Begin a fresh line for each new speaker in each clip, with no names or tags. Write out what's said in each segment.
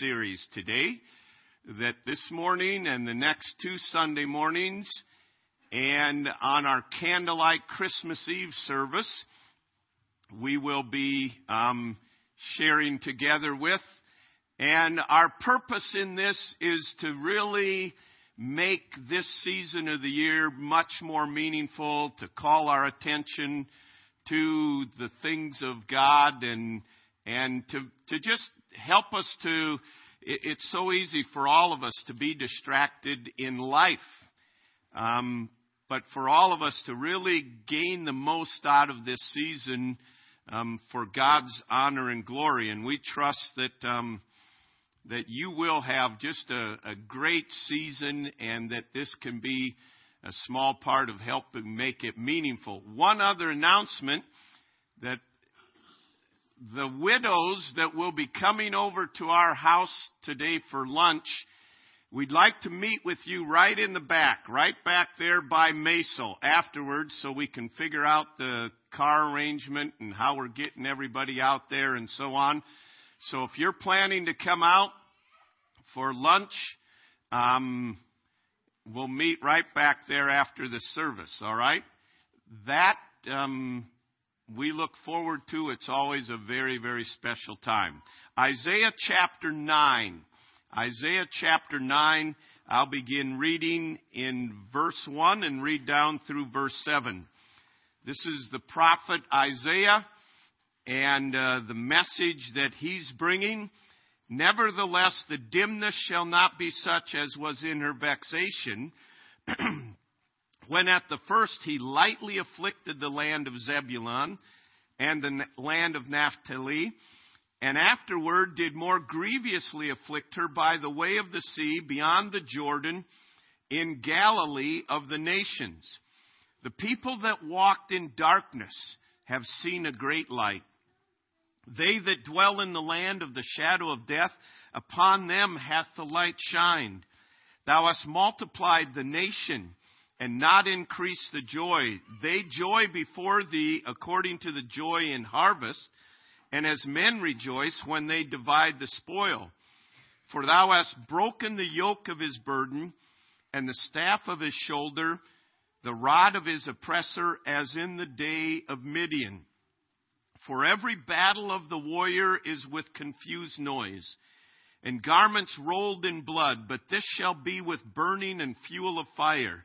series today. That this morning and the next two Sunday mornings, and on our candlelight Christmas Eve service, we will be um, sharing together with. And our purpose in this is to really make this season of the year much more meaningful, to call our attention to the things of God and and to to just help us to it, it's so easy for all of us to be distracted in life. Um, but for all of us to really gain the most out of this season um, for God's honor and glory. And we trust that um, that you will have just a, a great season and that this can be a small part of helping make it meaningful. One other announcement that the widows that will be coming over to our house today for lunch, we'd like to meet with you right in the back, right back there by Maso afterwards so we can figure out the car arrangement and how we're getting everybody out there and so on. So if you're planning to come out for lunch, um, we'll meet right back there after the service, all right? That um, we look forward to. It's always a very, very special time. Isaiah chapter 9. Isaiah chapter 9. I'll begin reading in verse 1 and read down through verse 7. This is the prophet Isaiah and uh, the message that he's bringing. Nevertheless, the dimness shall not be such as was in her vexation, when at the first he lightly afflicted the land of Zebulun and the land of Naphtali, and afterward did more grievously afflict her by the way of the sea beyond the Jordan in Galilee of the nations. The people that walked in darkness have seen a great light. They that dwell in the land of the shadow of death, upon them hath the light shined. Thou hast multiplied the nation and not increase the joy. They joy before thee according to the joy in harvest, and as men rejoice when they divide the spoil. For thou hast broken the yoke of his burden, and the staff of his shoulder, the rod of his oppressor, as in the day of Midian. For every battle of the warrior is with confused noise, and garments rolled in blood, but this shall be with burning and fuel of fire.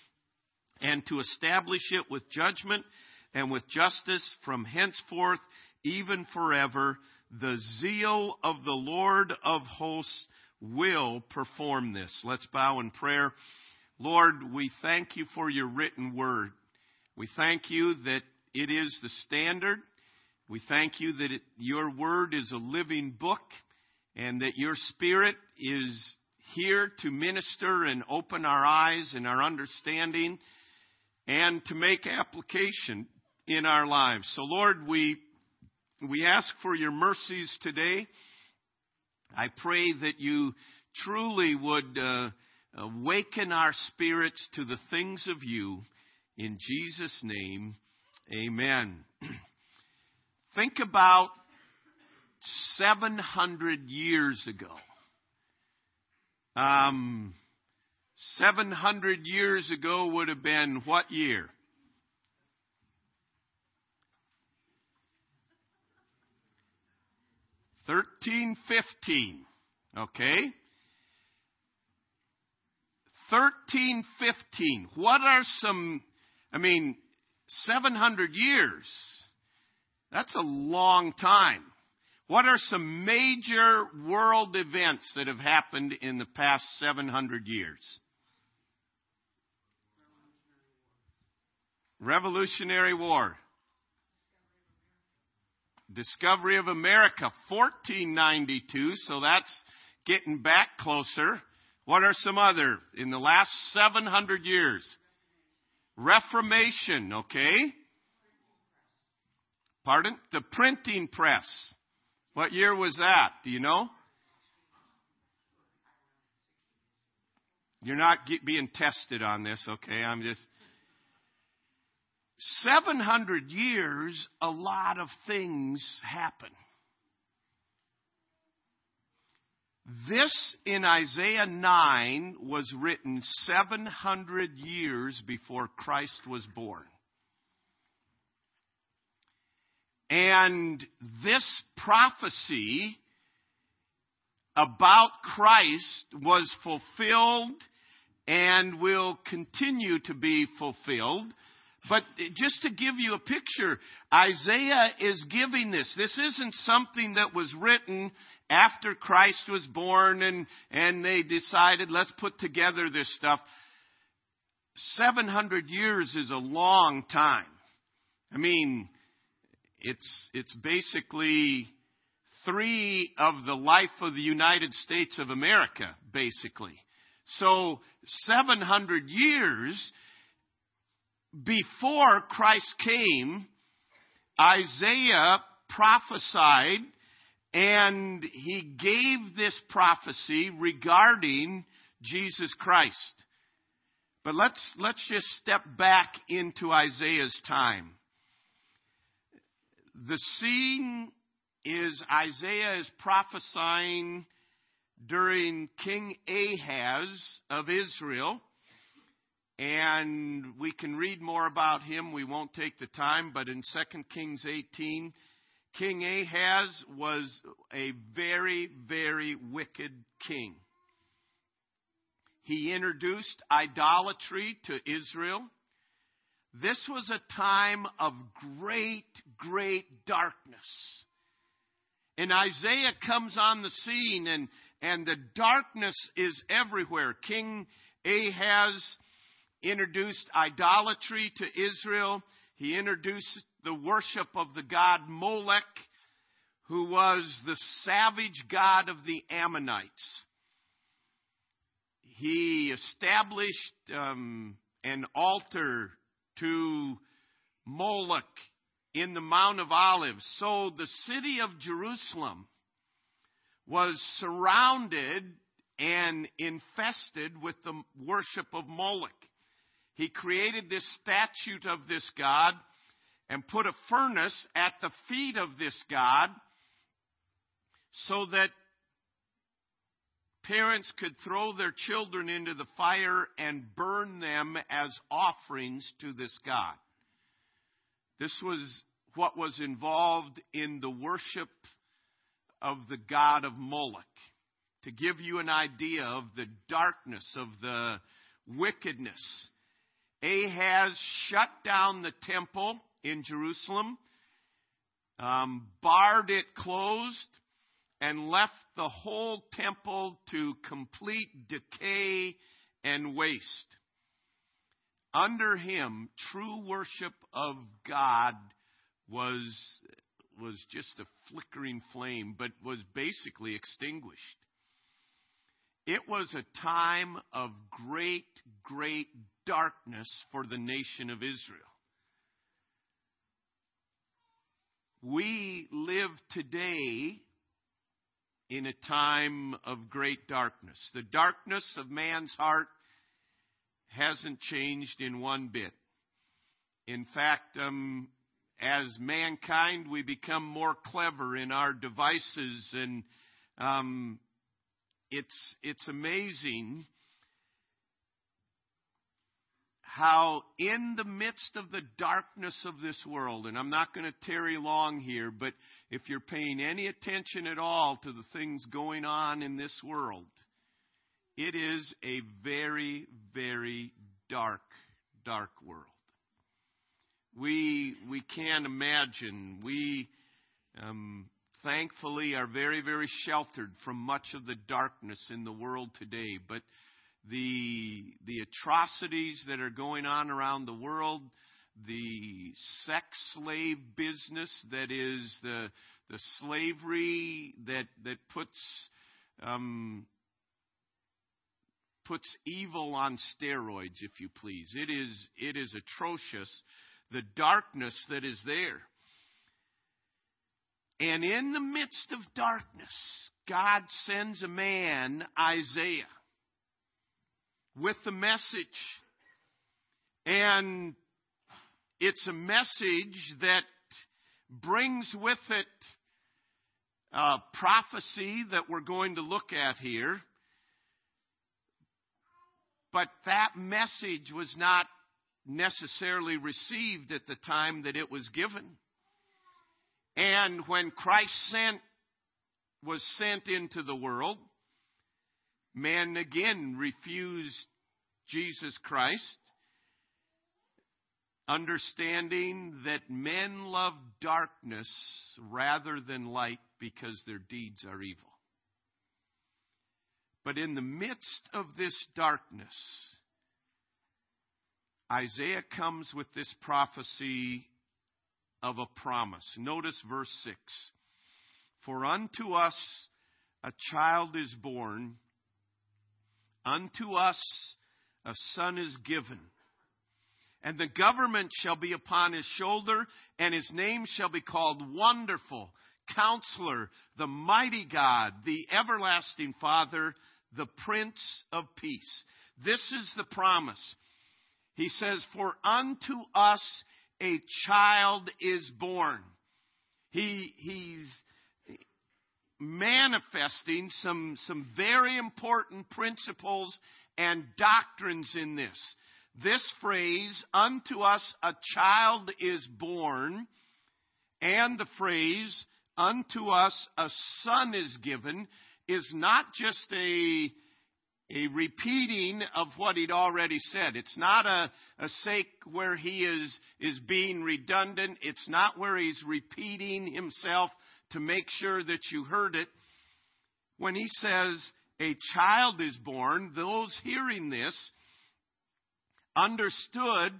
and to establish it with judgment and with justice from henceforth even forever. The zeal of the Lord of hosts will perform this. Let's bow in prayer. Lord, we thank you for your written word. We thank you that it is the standard we thank you that it, your word is a living book and that your spirit is here to minister and open our eyes and our understanding and to make application in our lives. So Lord, we, we ask for your mercies today. I pray that you truly would uh, awaken our spirits to the things of you. In Jesus' name, amen. Think about 700 years ago. Um, 700 years ago would have been what year? Thirteen fifteen. Okay? Thirteen fifteen. What are some I mean, seven hundred years that's a long time. What are some major world events that have happened in the past 700 years? Revolutionary War. Discovery of America, 1492, so that's getting back closer. What are some other in the last 700 years? Reformation, okay? Pardon? The printing press. What year was that? Do you know? You're not being tested on this, okay? I'm just. 700 years, a lot of things happen. This in Isaiah 9 was written 700 years before Christ was born. And this prophecy about Christ was fulfilled and will continue to be fulfilled. But just to give you a picture, Isaiah is giving this. This isn't something that was written after Christ was born and, and they decided, let's put together this stuff. 700 years is a long time. I mean, it's, it's basically three of the life of the United States of America, basically. So 700 years before Christ came, Isaiah prophesied and he gave this prophecy regarding Jesus Christ. But let's, let's just step back into Isaiah's time. The scene is Isaiah is prophesying during King Ahaz of Israel. And we can read more about him. We won't take the time, but in 2 Kings 18, King Ahaz was a very, very wicked king. He introduced idolatry to Israel. This was a time of great, great darkness. And Isaiah comes on the scene and, and the darkness is everywhere. King Ahaz introduced idolatry to Israel. He introduced the worship of the god Molech, who was the savage god of the Ammonites. He established um, an altar to Moloch in the Mount of Olives. So the city of Jerusalem was surrounded and infested with the worship of Moloch. He created this statute of this God and put a furnace at the feet of this God so that parents could throw their children into the fire and burn them as offerings to this God. This was what was involved in the worship of the God of Moloch. To give you an idea of the darkness, of the wickedness. Ahaz shut down the temple in Jerusalem, um, barred it closed, and left the whole temple to complete decay and waste. Under him, true worship of God was, was just a flickering flame, but was basically extinguished. It was a time of great, great darkness for the nation of Israel. We live today in a time of great darkness. The darkness of man's heart hasn't changed in one bit. In fact, um, as mankind, we become more clever in our devices, and um, it's it's amazing how in the midst of the darkness of this world, and I'm not going to tarry long here, but if you're paying any attention at all to the things going on in this world, it is a very, very dark, dark world. We we can't imagine. We um, thankfully are very, very sheltered from much of the darkness in the world today, but the, the atrocities that are going on around the world, the sex slave business that is the, the slavery that, that puts um, puts evil on steroids, if you please. It is, it is atrocious, the darkness that is there. And in the midst of darkness, God sends a man, Isaiah, with the message. And it's a message that brings with it a prophecy that we're going to look at here. But that message was not necessarily received at the time that it was given. And when Christ sent, was sent into the world, man again refused Jesus Christ, understanding that men love darkness rather than light because their deeds are evil. But in the midst of this darkness, Isaiah comes with this prophecy of a promise. Notice verse 6 For unto us a child is born, unto us a son is given. And the government shall be upon his shoulder, and his name shall be called Wonderful, Counselor, the Mighty God, the Everlasting Father, the Prince of Peace. This is the promise. He says, For unto us a child is born. He, he's manifesting some, some very important principles and doctrines in this. This phrase, unto us a child is born, and the phrase, unto us a son is given, is not just a a repeating of what he'd already said. It's not a, a sake where he is, is being redundant. It's not where he's repeating himself to make sure that you heard it. When he says a child is born, those hearing this understood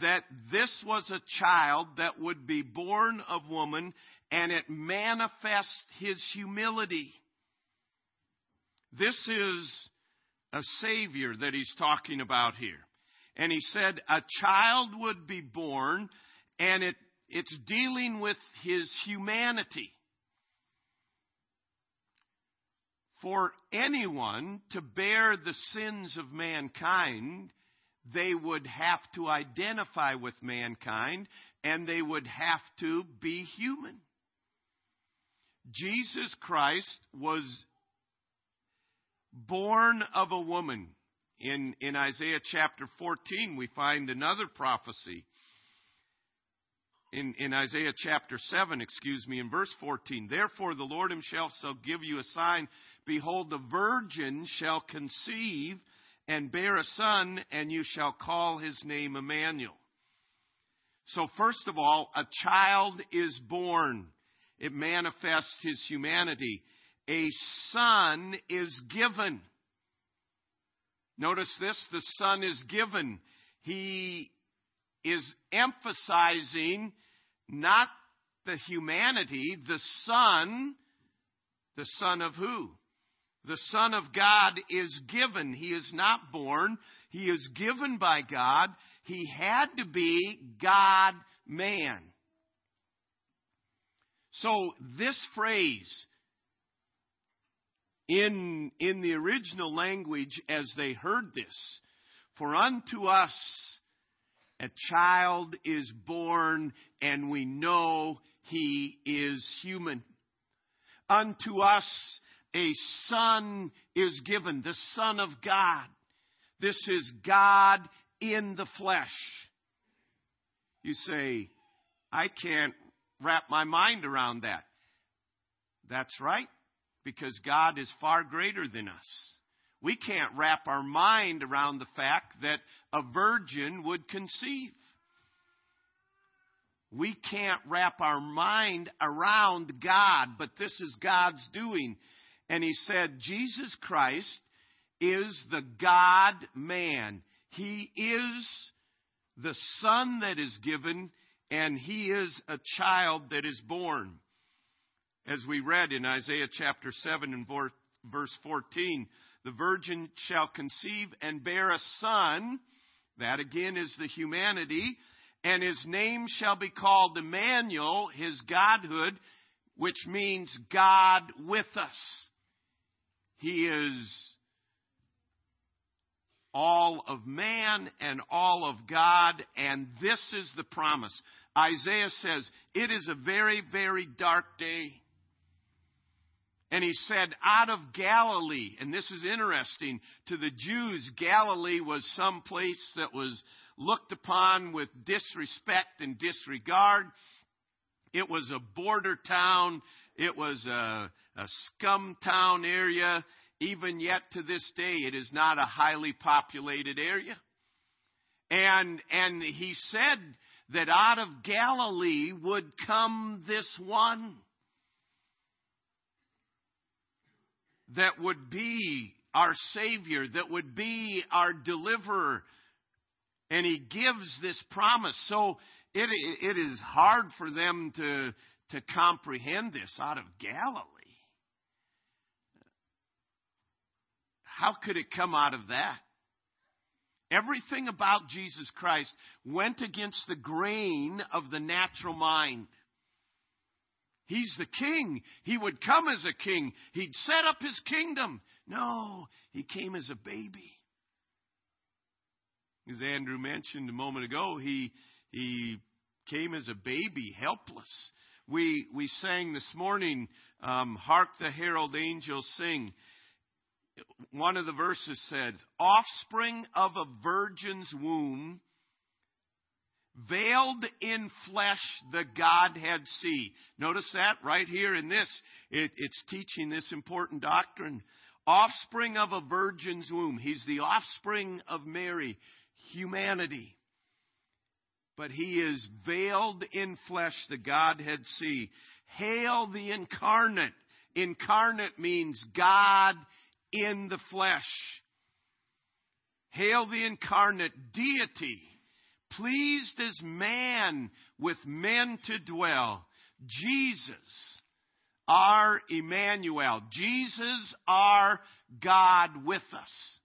that this was a child that would be born of woman and it manifests his humility. This is a Savior that he's talking about here. And he said a child would be born, and it, it's dealing with his humanity. For anyone to bear the sins of mankind, they would have to identify with mankind and they would have to be human. Jesus Christ was born of a woman. In, in Isaiah chapter 14, we find another prophecy. In, in Isaiah chapter 7, excuse me, in verse 14, Therefore the Lord himself shall give you a sign. Behold, the virgin shall conceive and bear a son, and you shall call his name Emmanuel. So, first of all, a child is born. It manifests his humanity a son is given. Notice this the son is given. He is emphasizing not the humanity, the son, the son of who? The Son of God is given. He is not born. He is given by God. He had to be God man. So, this phrase, in, in the original language as they heard this. For unto us a child is born, and we know he is human. Unto us a son is given, the Son of God. This is God in the flesh. You say, I can't wrap my mind around that. That's right because God is far greater than us. We can't wrap our mind around the fact that a virgin would conceive. We can't wrap our mind around God, but this is God's doing. And he said, Jesus Christ is the God man. He is the Son that is given, and he is a child that is born as we read in Isaiah chapter 7 and verse 14. The virgin shall conceive and bear a son. That again is the humanity. And his name shall be called Emmanuel, his godhood, which means God with us. He is all of man and all of God, and this is the promise. Isaiah says, It is a very, very dark day. And he said, out of Galilee, and this is interesting, to the Jews, Galilee was some place that was looked upon with disrespect and disregard. It was a border town. It was a, a scum town area. Even yet to this day, it is not a highly populated area. And, and he said that out of Galilee would come this one that would be our Savior, that would be our deliverer. And he gives this promise. So it, it is hard for them to, to comprehend this out of Galilee. How could it come out of that? Everything about Jesus Christ went against the grain of the natural mind. He's the king. He would come as a king. He'd set up his kingdom. No, he came as a baby. As Andrew mentioned a moment ago, he, he came as a baby, helpless. We, we sang this morning, um, Hark the Herald Angels Sing one of the verses said, offspring of a virgin's womb, veiled in flesh the Godhead see. Notice that right here in this. It, it's teaching this important doctrine. Offspring of a virgin's womb. He's the offspring of Mary, humanity. But he is veiled in flesh, the Godhead see. Hail the incarnate. Incarnate means God in the flesh. Hail the incarnate deity, pleased as man with men to dwell. Jesus, our Emmanuel. Jesus, our God with us.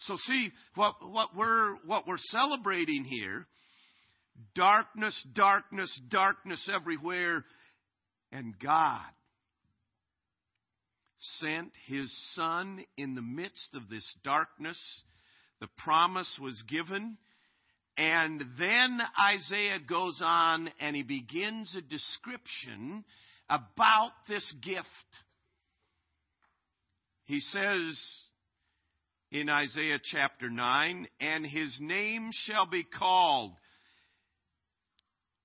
So see, what, what we're, what we're celebrating here, darkness, darkness, darkness everywhere, and God sent his son in the midst of this darkness. The promise was given. And then Isaiah goes on and he begins a description about this gift. He says in Isaiah chapter 9, and his name shall be called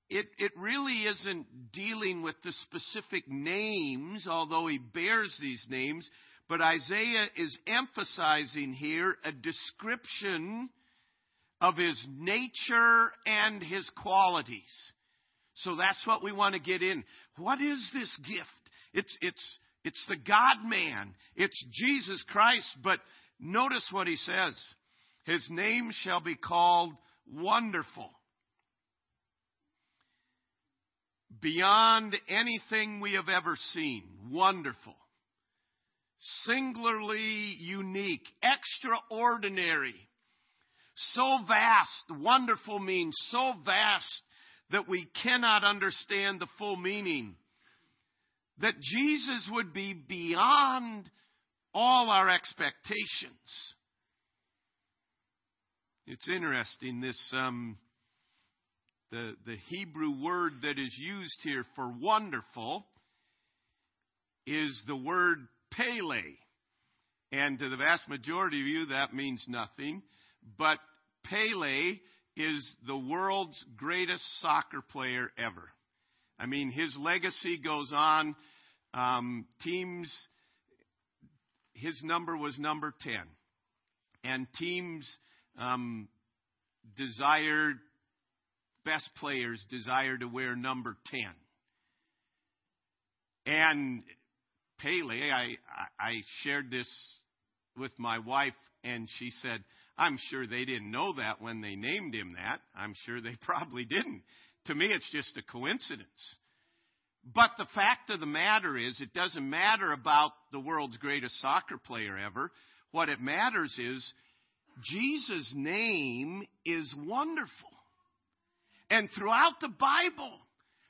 it, it really isn't dealing with the specific names, although he bears these names, but Isaiah is emphasizing here a description of his nature and his qualities. So that's what we want to get in. What is this gift? It's, it's, it's the God man. It's Jesus Christ, but notice what he says. His name shall be called Wonderful beyond anything we have ever seen. Wonderful. Singularly unique. Extraordinary. So vast. Wonderful means so vast that we cannot understand the full meaning. That Jesus would be beyond all our expectations. It's interesting, this um, the, the Hebrew word that is used here for wonderful is the word Pele. And to the vast majority of you, that means nothing. But Pele is the world's greatest soccer player ever. I mean, his legacy goes on. Um, teams, his number was number 10. And teams um, desired best players desire to wear number 10. And Pele, I, I shared this with my wife, and she said, I'm sure they didn't know that when they named him that. I'm sure they probably didn't. To me, it's just a coincidence. But the fact of the matter is, it doesn't matter about the world's greatest soccer player ever. What it matters is, Jesus' name is wonderful. And throughout the Bible,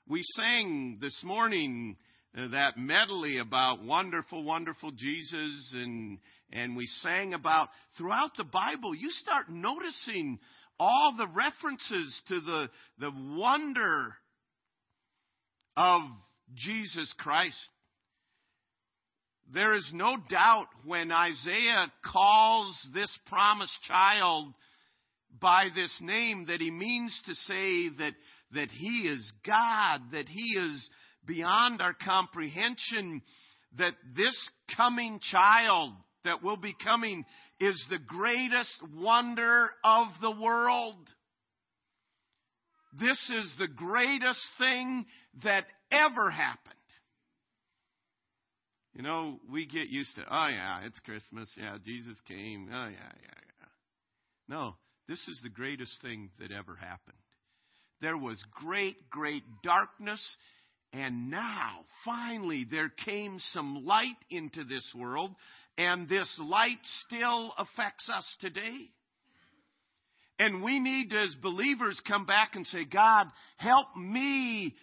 we sang this morning uh, that medley about wonderful, wonderful Jesus, and, and we sang about throughout the Bible, you start noticing all the references to the, the wonder of Jesus Christ. There is no doubt when Isaiah calls this promised child by this name that he means to say that, that he is God, that he is beyond our comprehension, that this coming child that will be coming is the greatest wonder of the world. This is the greatest thing that ever happened. You know, we get used to, oh yeah, it's Christmas. Yeah, Jesus came. Oh yeah, yeah, yeah. No, this is the greatest thing that ever happened. There was great, great darkness, and now, finally, there came some light into this world, and this light still affects us today. And we need to, as believers, come back and say, God, help me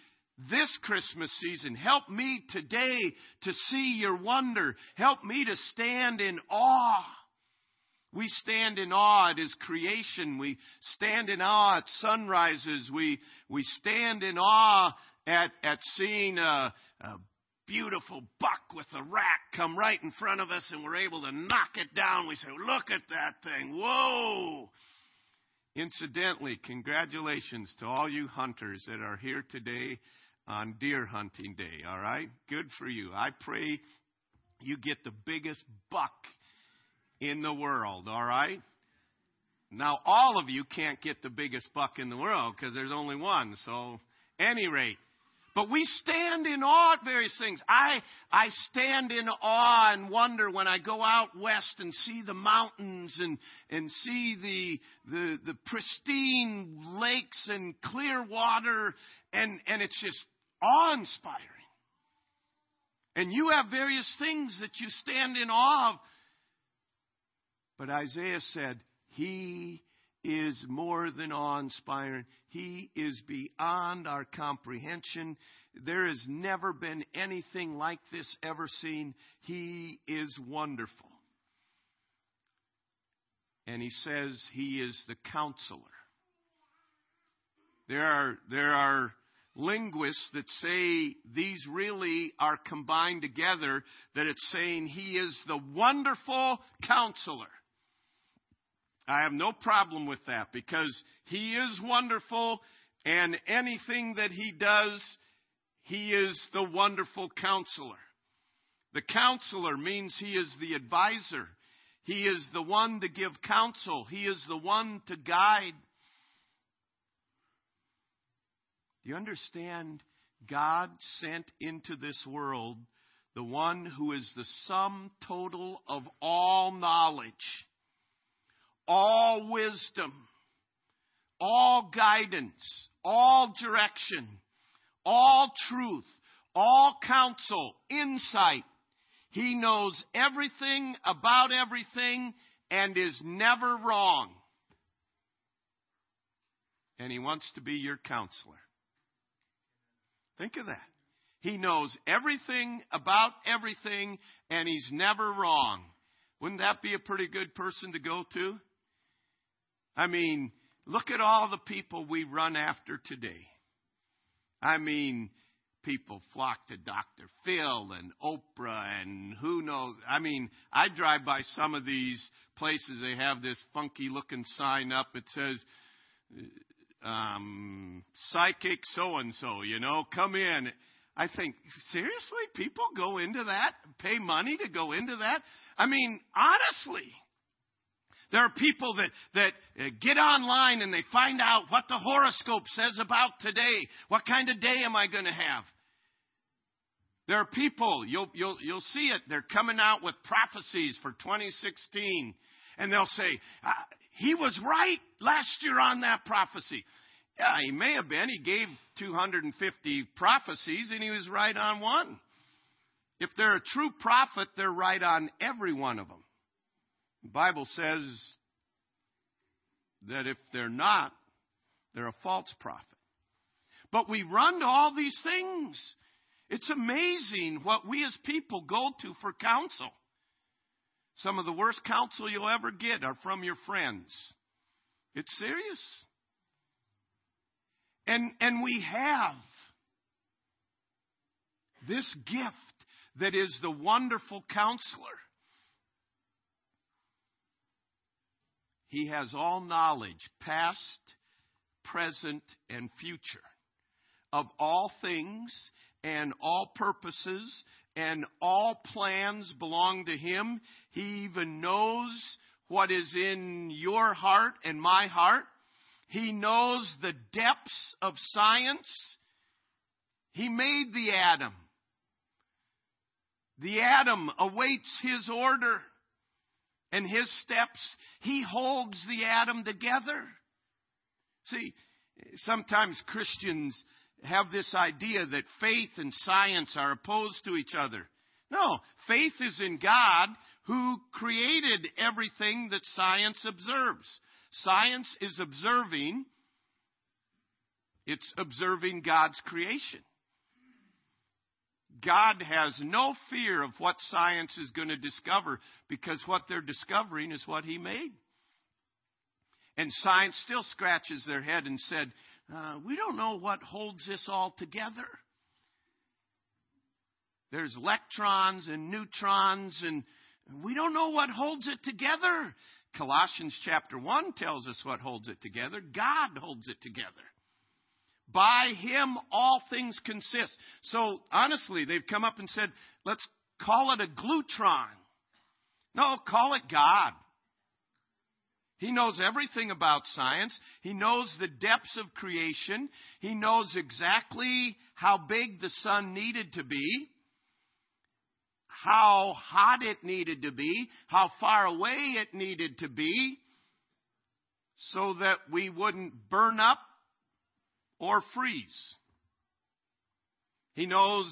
this Christmas season. Help me today to see your wonder. Help me to stand in awe. We stand in awe at His creation. We stand in awe at sunrises. We, we stand in awe at, at seeing a, a beautiful buck with a rack come right in front of us and we're able to knock it down. We say, look at that thing. Whoa! Incidentally, congratulations to all you hunters that are here today on deer hunting day, all right? Good for you. I pray you get the biggest buck in the world, all right? Now, all of you can't get the biggest buck in the world because there's only one. So, any rate, but we stand in awe at various things. I, I stand in awe and wonder when I go out west and see the mountains and, and see the, the, the pristine lakes and clear water, and, and it's just awe inspiring. And you have various things that you stand in awe of. But Isaiah said, He is more than awe inspiring. He is beyond our comprehension. There has never been anything like this ever seen. He is wonderful. And he says he is the counselor. There are, there are linguists that say these really are combined together, that it's saying he is the wonderful counselor. I have no problem with that because he is wonderful and anything that he does, he is the wonderful counselor. The counselor means he is the advisor. He is the one to give counsel. He is the one to guide. Do you understand? God sent into this world the one who is the sum total of all knowledge all wisdom, all guidance, all direction, all truth, all counsel, insight. He knows everything about everything and is never wrong. And he wants to be your counselor. Think of that. He knows everything about everything and he's never wrong. Wouldn't that be a pretty good person to go to? I mean, look at all the people we run after today. I mean, people flock to Dr. Phil and Oprah and who knows. I mean, I drive by some of these places, they have this funky looking sign up. It says, um, psychic so and so, you know, come in. I think, seriously, people go into that, pay money to go into that? I mean, honestly, there are people that, that uh, get online and they find out what the horoscope says about today. What kind of day am I going to have? There are people, you'll, you'll, you'll see it, they're coming out with prophecies for 2016. And they'll say, uh, he was right last year on that prophecy. Yeah, he may have been. He gave 250 prophecies and he was right on one. If they're a true prophet, they're right on every one of them. The Bible says that if they're not, they're a false prophet. But we run to all these things. It's amazing what we as people go to for counsel. Some of the worst counsel you'll ever get are from your friends. It's serious. And, and we have this gift that is the wonderful counselor. He has all knowledge, past, present, and future, of all things and all purposes, and all plans belong to Him. He even knows what is in your heart and my heart. He knows the depths of science. He made the atom. The atom awaits his order and his steps. He holds the atom together. See, sometimes Christians have this idea that faith and science are opposed to each other. No, faith is in God who created everything that science observes. Science is observing, it's observing God's creation. God has no fear of what science is going to discover because what they're discovering is what He made. And science still scratches their head and said, uh, We don't know what holds this all together. There's electrons and neutrons, and we don't know what holds it together. Colossians chapter 1 tells us what holds it together. God holds it together. By him all things consist. So honestly, they've come up and said, let's call it a glutron. No, call it God. He knows everything about science. He knows the depths of creation. He knows exactly how big the sun needed to be, how hot it needed to be, how far away it needed to be, so that we wouldn't burn up or freeze. He knows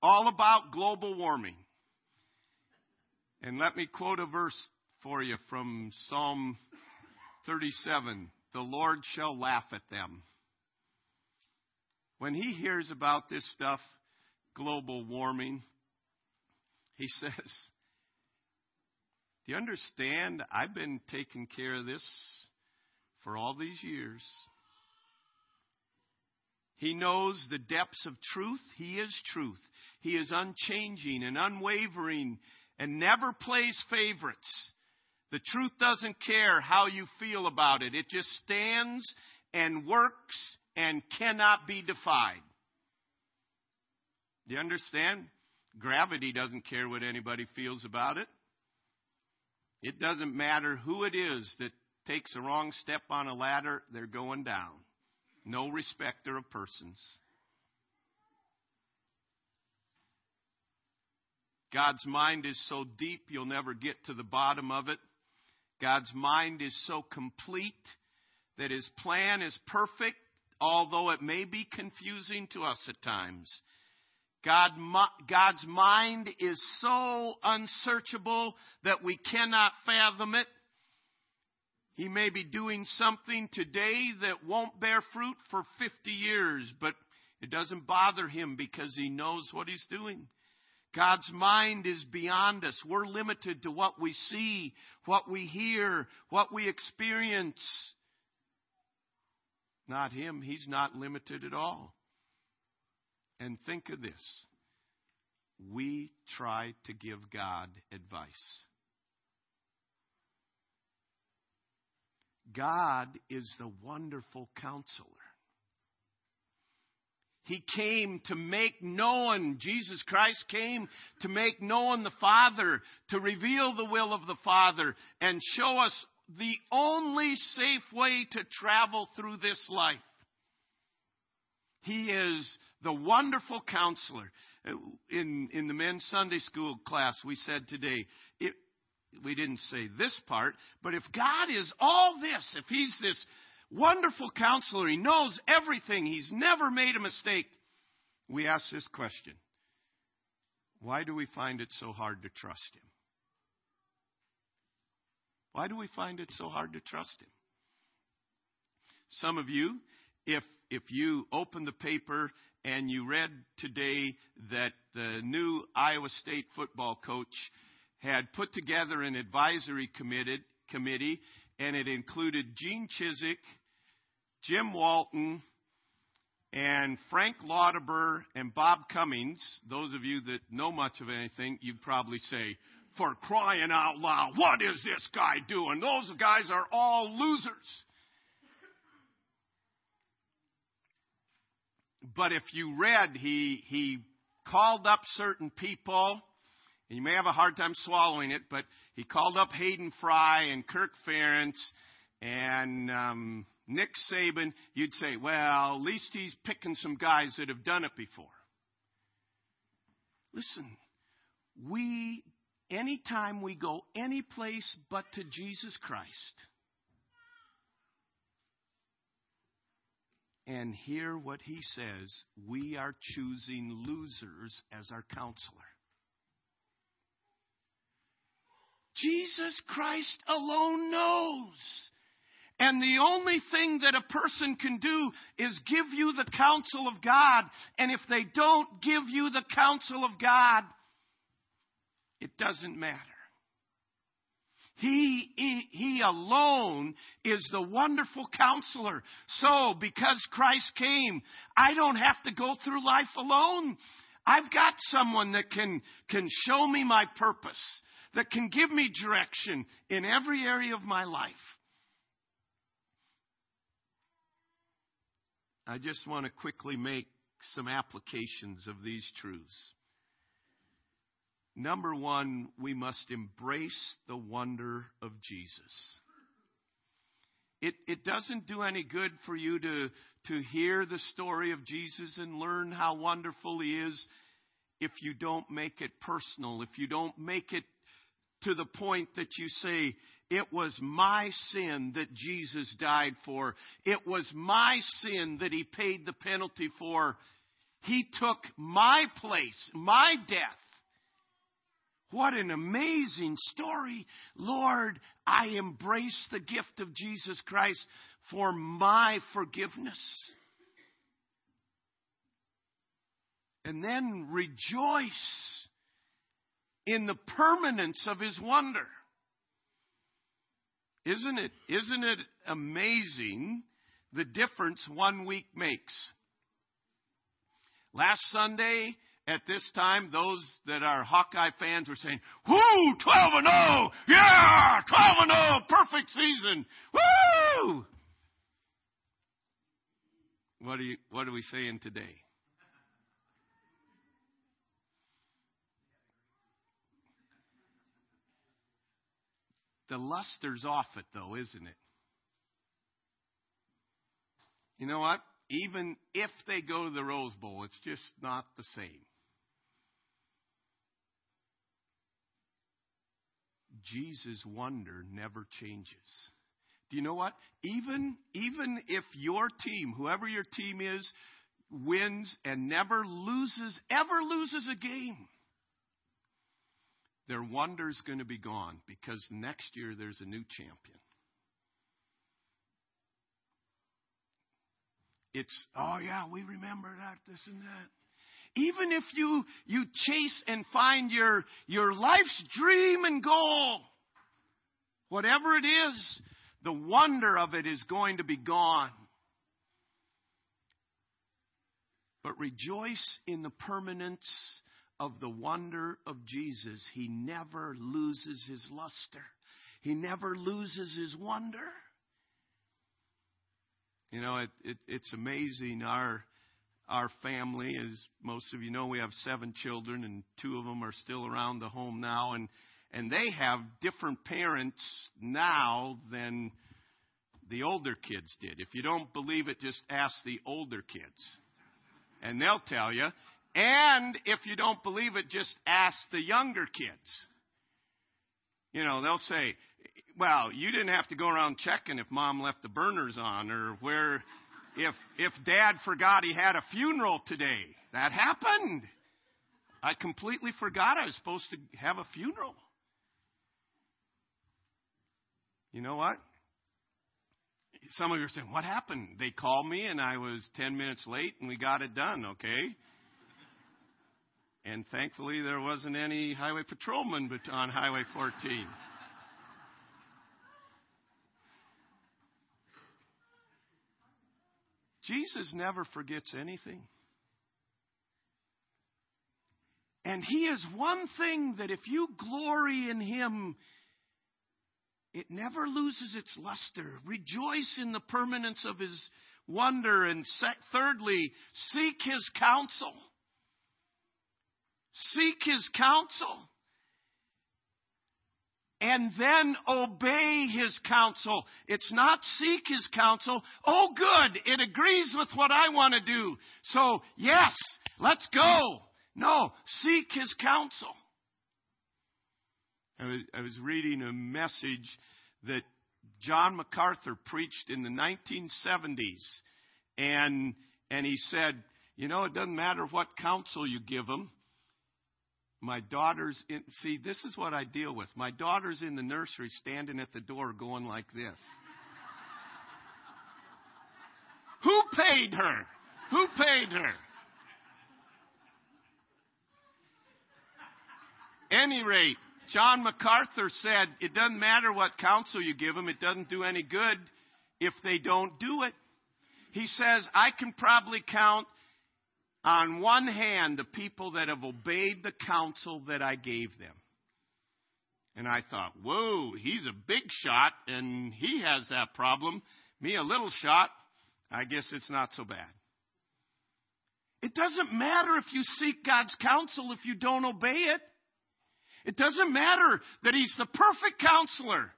all about global warming. And let me quote a verse for you from Psalm 37 The Lord shall laugh at them. When he hears about this stuff, global warming, he says, Do you understand? I've been taking care of this for all these years. He knows the depths of truth. He is truth. He is unchanging and unwavering and never plays favorites. The truth doesn't care how you feel about it. It just stands and works and cannot be defied. Do you understand? Gravity doesn't care what anybody feels about it. It doesn't matter who it is that takes a wrong step on a ladder, they're going down no respecter of persons. God's mind is so deep you'll never get to the bottom of it. God's mind is so complete that His plan is perfect, although it may be confusing to us at times. God, God's mind is so unsearchable that we cannot fathom it. He may be doing something today that won't bear fruit for 50 years, but it doesn't bother him because he knows what he's doing. God's mind is beyond us. We're limited to what we see, what we hear, what we experience. Not him. He's not limited at all. And think of this. We try to give God advice. God is the wonderful counselor. He came to make known, Jesus Christ came to make known the Father, to reveal the will of the Father, and show us the only safe way to travel through this life. He is the wonderful counselor. In, in the men's Sunday school class, we said today, we didn't say this part, but if God is all this, if He's this wonderful counselor. He knows everything. He's never made a mistake. We ask this question Why do we find it so hard to trust him? Why do we find it so hard to trust him? Some of you, if if you open the paper and you read today that the new Iowa State football coach had put together an advisory committee, and it included Gene Chizik, Jim Walden, and Frank Lauterbur and Bob Cummings. Those of you that know much of anything, you'd probably say, for crying out loud, what is this guy doing? Those guys are all losers. But if you read, he, he called up certain people, and you may have a hard time swallowing it, but he called up Hayden Fry and Kirk Ferentz and um, Nick Saban. You'd say, well, at least he's picking some guys that have done it before. Listen, we, anytime we go any place but to Jesus Christ, and hear what he says, we are choosing losers as our counselor. Jesus Christ alone knows. And the only thing that a person can do is give you the counsel of God. And if they don't give you the counsel of God, it doesn't matter. He, he, he, alone is the wonderful counselor. So, because Christ came, I don't have to go through life alone. I've got someone that can, can show me my purpose, that can give me direction in every area of my life. I just want to quickly make some applications of these truths. Number one, we must embrace the wonder of Jesus. It, it doesn't do any good for you to, to hear the story of Jesus and learn how wonderful he is if you don't make it personal, if you don't make it to the point that you say, it was my sin that Jesus died for. It was my sin that he paid the penalty for. He took my place, my death what an amazing story. Lord, I embrace the gift of Jesus Christ for my forgiveness. And then rejoice in the permanence of his wonder. Isn't it, isn't it amazing the difference one week makes? Last Sunday, at this time, those that are Hawkeye fans were saying, Whoo, 12 and 0! Yeah, 12 and 0! Perfect season! Woo! What are, you, what are we saying today? The luster's off it, though, isn't it? You know what? Even if they go to the Rose Bowl, it's just not the same. Jesus' wonder never changes. Do you know what? Even, even if your team, whoever your team is, wins and never loses, ever loses a game, their wonder's going to be gone because next year there's a new champion. It's, oh yeah, we remember that, this and that. Even if you, you chase and find your, your life's dream and goal, whatever it is, the wonder of it is going to be gone. But rejoice in the permanence of the wonder of Jesus. He never loses his luster. He never loses his wonder. You know, it, it, it's amazing. Our our family. As most of you know, we have seven children, and two of them are still around the home now, and and they have different parents now than the older kids did. If you don't believe it, just ask the older kids, and they'll tell you. And if you don't believe it, just ask the younger kids. You know, they'll say, well, you didn't have to go around checking if mom left the burners on or where if if dad forgot he had a funeral today. That happened. I completely forgot I was supposed to have a funeral. You know what? Some of you are saying, What happened? They called me and I was 10 minutes late and we got it done, okay? And thankfully, there wasn't any highway patrolman on Highway 14. Jesus never forgets anything. And He is one thing that if you glory in Him, it never loses its luster. Rejoice in the permanence of His wonder. And thirdly, seek His counsel. Seek His counsel and then obey his counsel. It's not seek his counsel. Oh, good. It agrees with what I want to do. So, yes, let's go. No, seek his counsel. I was, I was reading a message that John MacArthur preached in the 1970s. And, and he said, you know, it doesn't matter what counsel you give them. My daughter's in, see, this is what I deal with. My daughter's in the nursery standing at the door going like this. Who paid her? Who paid her? Any rate, John MacArthur said it doesn't matter what counsel you give them, it doesn't do any good if they don't do it. He says, I can probably count on one hand, the people that have obeyed the counsel that I gave them. And I thought, whoa, he's a big shot and he has that problem. Me, a little shot, I guess it's not so bad. It doesn't matter if you seek God's counsel if you don't obey it. It doesn't matter that He's the perfect counselor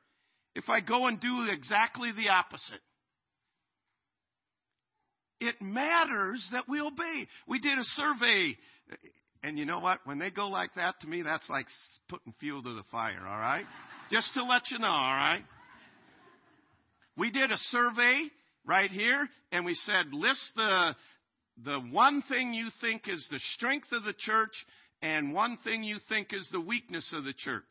if I go and do exactly the opposite. It matters that we obey. We did a survey, and you know what? When they go like that to me, that's like putting fuel to the fire, all right? Just to let you know, all right? We did a survey right here, and we said, list the, the one thing you think is the strength of the church and one thing you think is the weakness of the church.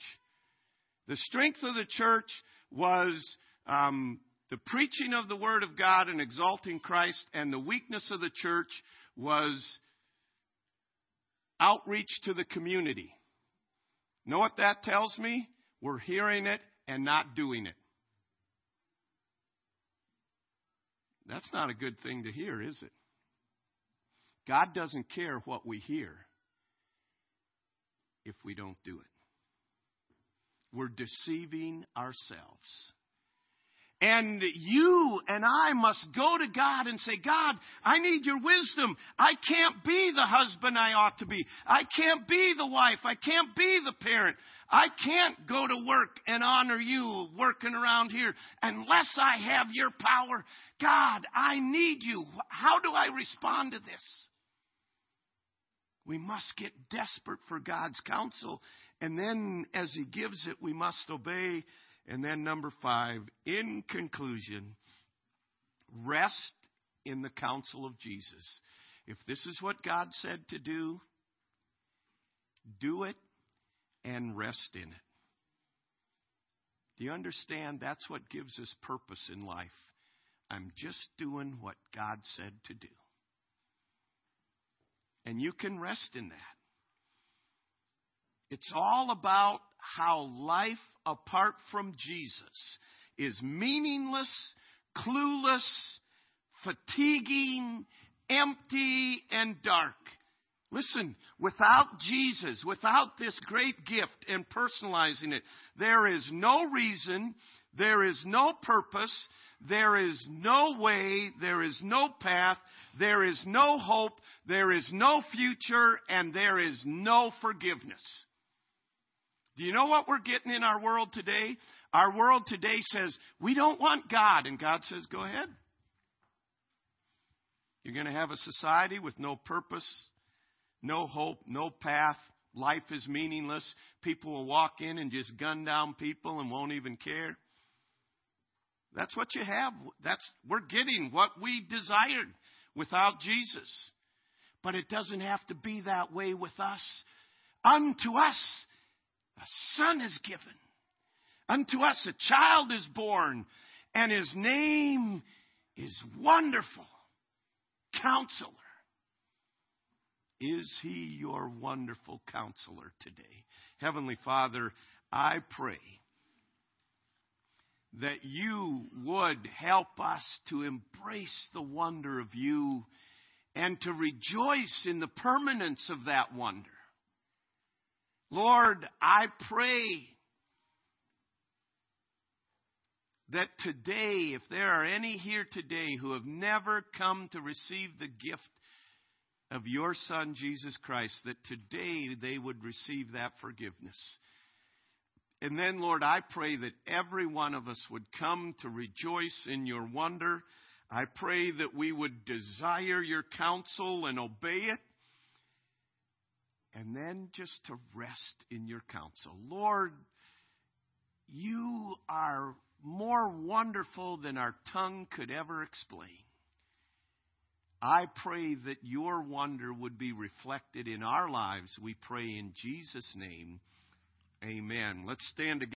The strength of the church was um, the preaching of the Word of God and exalting Christ, and the weakness of the church was outreach to the community. Know what that tells me? We're hearing it and not doing it. That's not a good thing to hear, is it? God doesn't care what we hear if we don't do it. We're deceiving ourselves. And you and I must go to God and say, God, I need your wisdom. I can't be the husband I ought to be. I can't be the wife. I can't be the parent. I can't go to work and honor you working around here unless I have your power. God, I need you. How do I respond to this? We must get desperate for God's counsel. And then as He gives it, we must obey and then, number five, in conclusion, rest in the counsel of Jesus. If this is what God said to do, do it and rest in it. Do you understand? That's what gives us purpose in life. I'm just doing what God said to do. And you can rest in that. It's all about how life apart from Jesus is meaningless, clueless, fatiguing, empty, and dark. Listen, without Jesus, without this great gift and personalizing it, there is no reason, there is no purpose, there is no way, there is no path, there is no hope, there is no future, and there is no forgiveness. Do you know what we're getting in our world today? Our world today says, we don't want God. And God says, go ahead. You're going to have a society with no purpose, no hope, no path. Life is meaningless. People will walk in and just gun down people and won't even care. That's what you have. That's we're getting what we desired without Jesus. But it doesn't have to be that way with us. Unto us a son is given. Unto us a child is born, and his name is Wonderful Counselor. Is he your wonderful counselor today? Heavenly Father, I pray that you would help us to embrace the wonder of you and to rejoice in the permanence of that wonder. Lord, I pray that today, if there are any here today who have never come to receive the gift of your Son, Jesus Christ, that today they would receive that forgiveness. And then, Lord, I pray that every one of us would come to rejoice in your wonder. I pray that we would desire your counsel and obey it. And then just to rest in your counsel. Lord, you are more wonderful than our tongue could ever explain. I pray that your wonder would be reflected in our lives. We pray in Jesus' name. Amen. Let's stand together.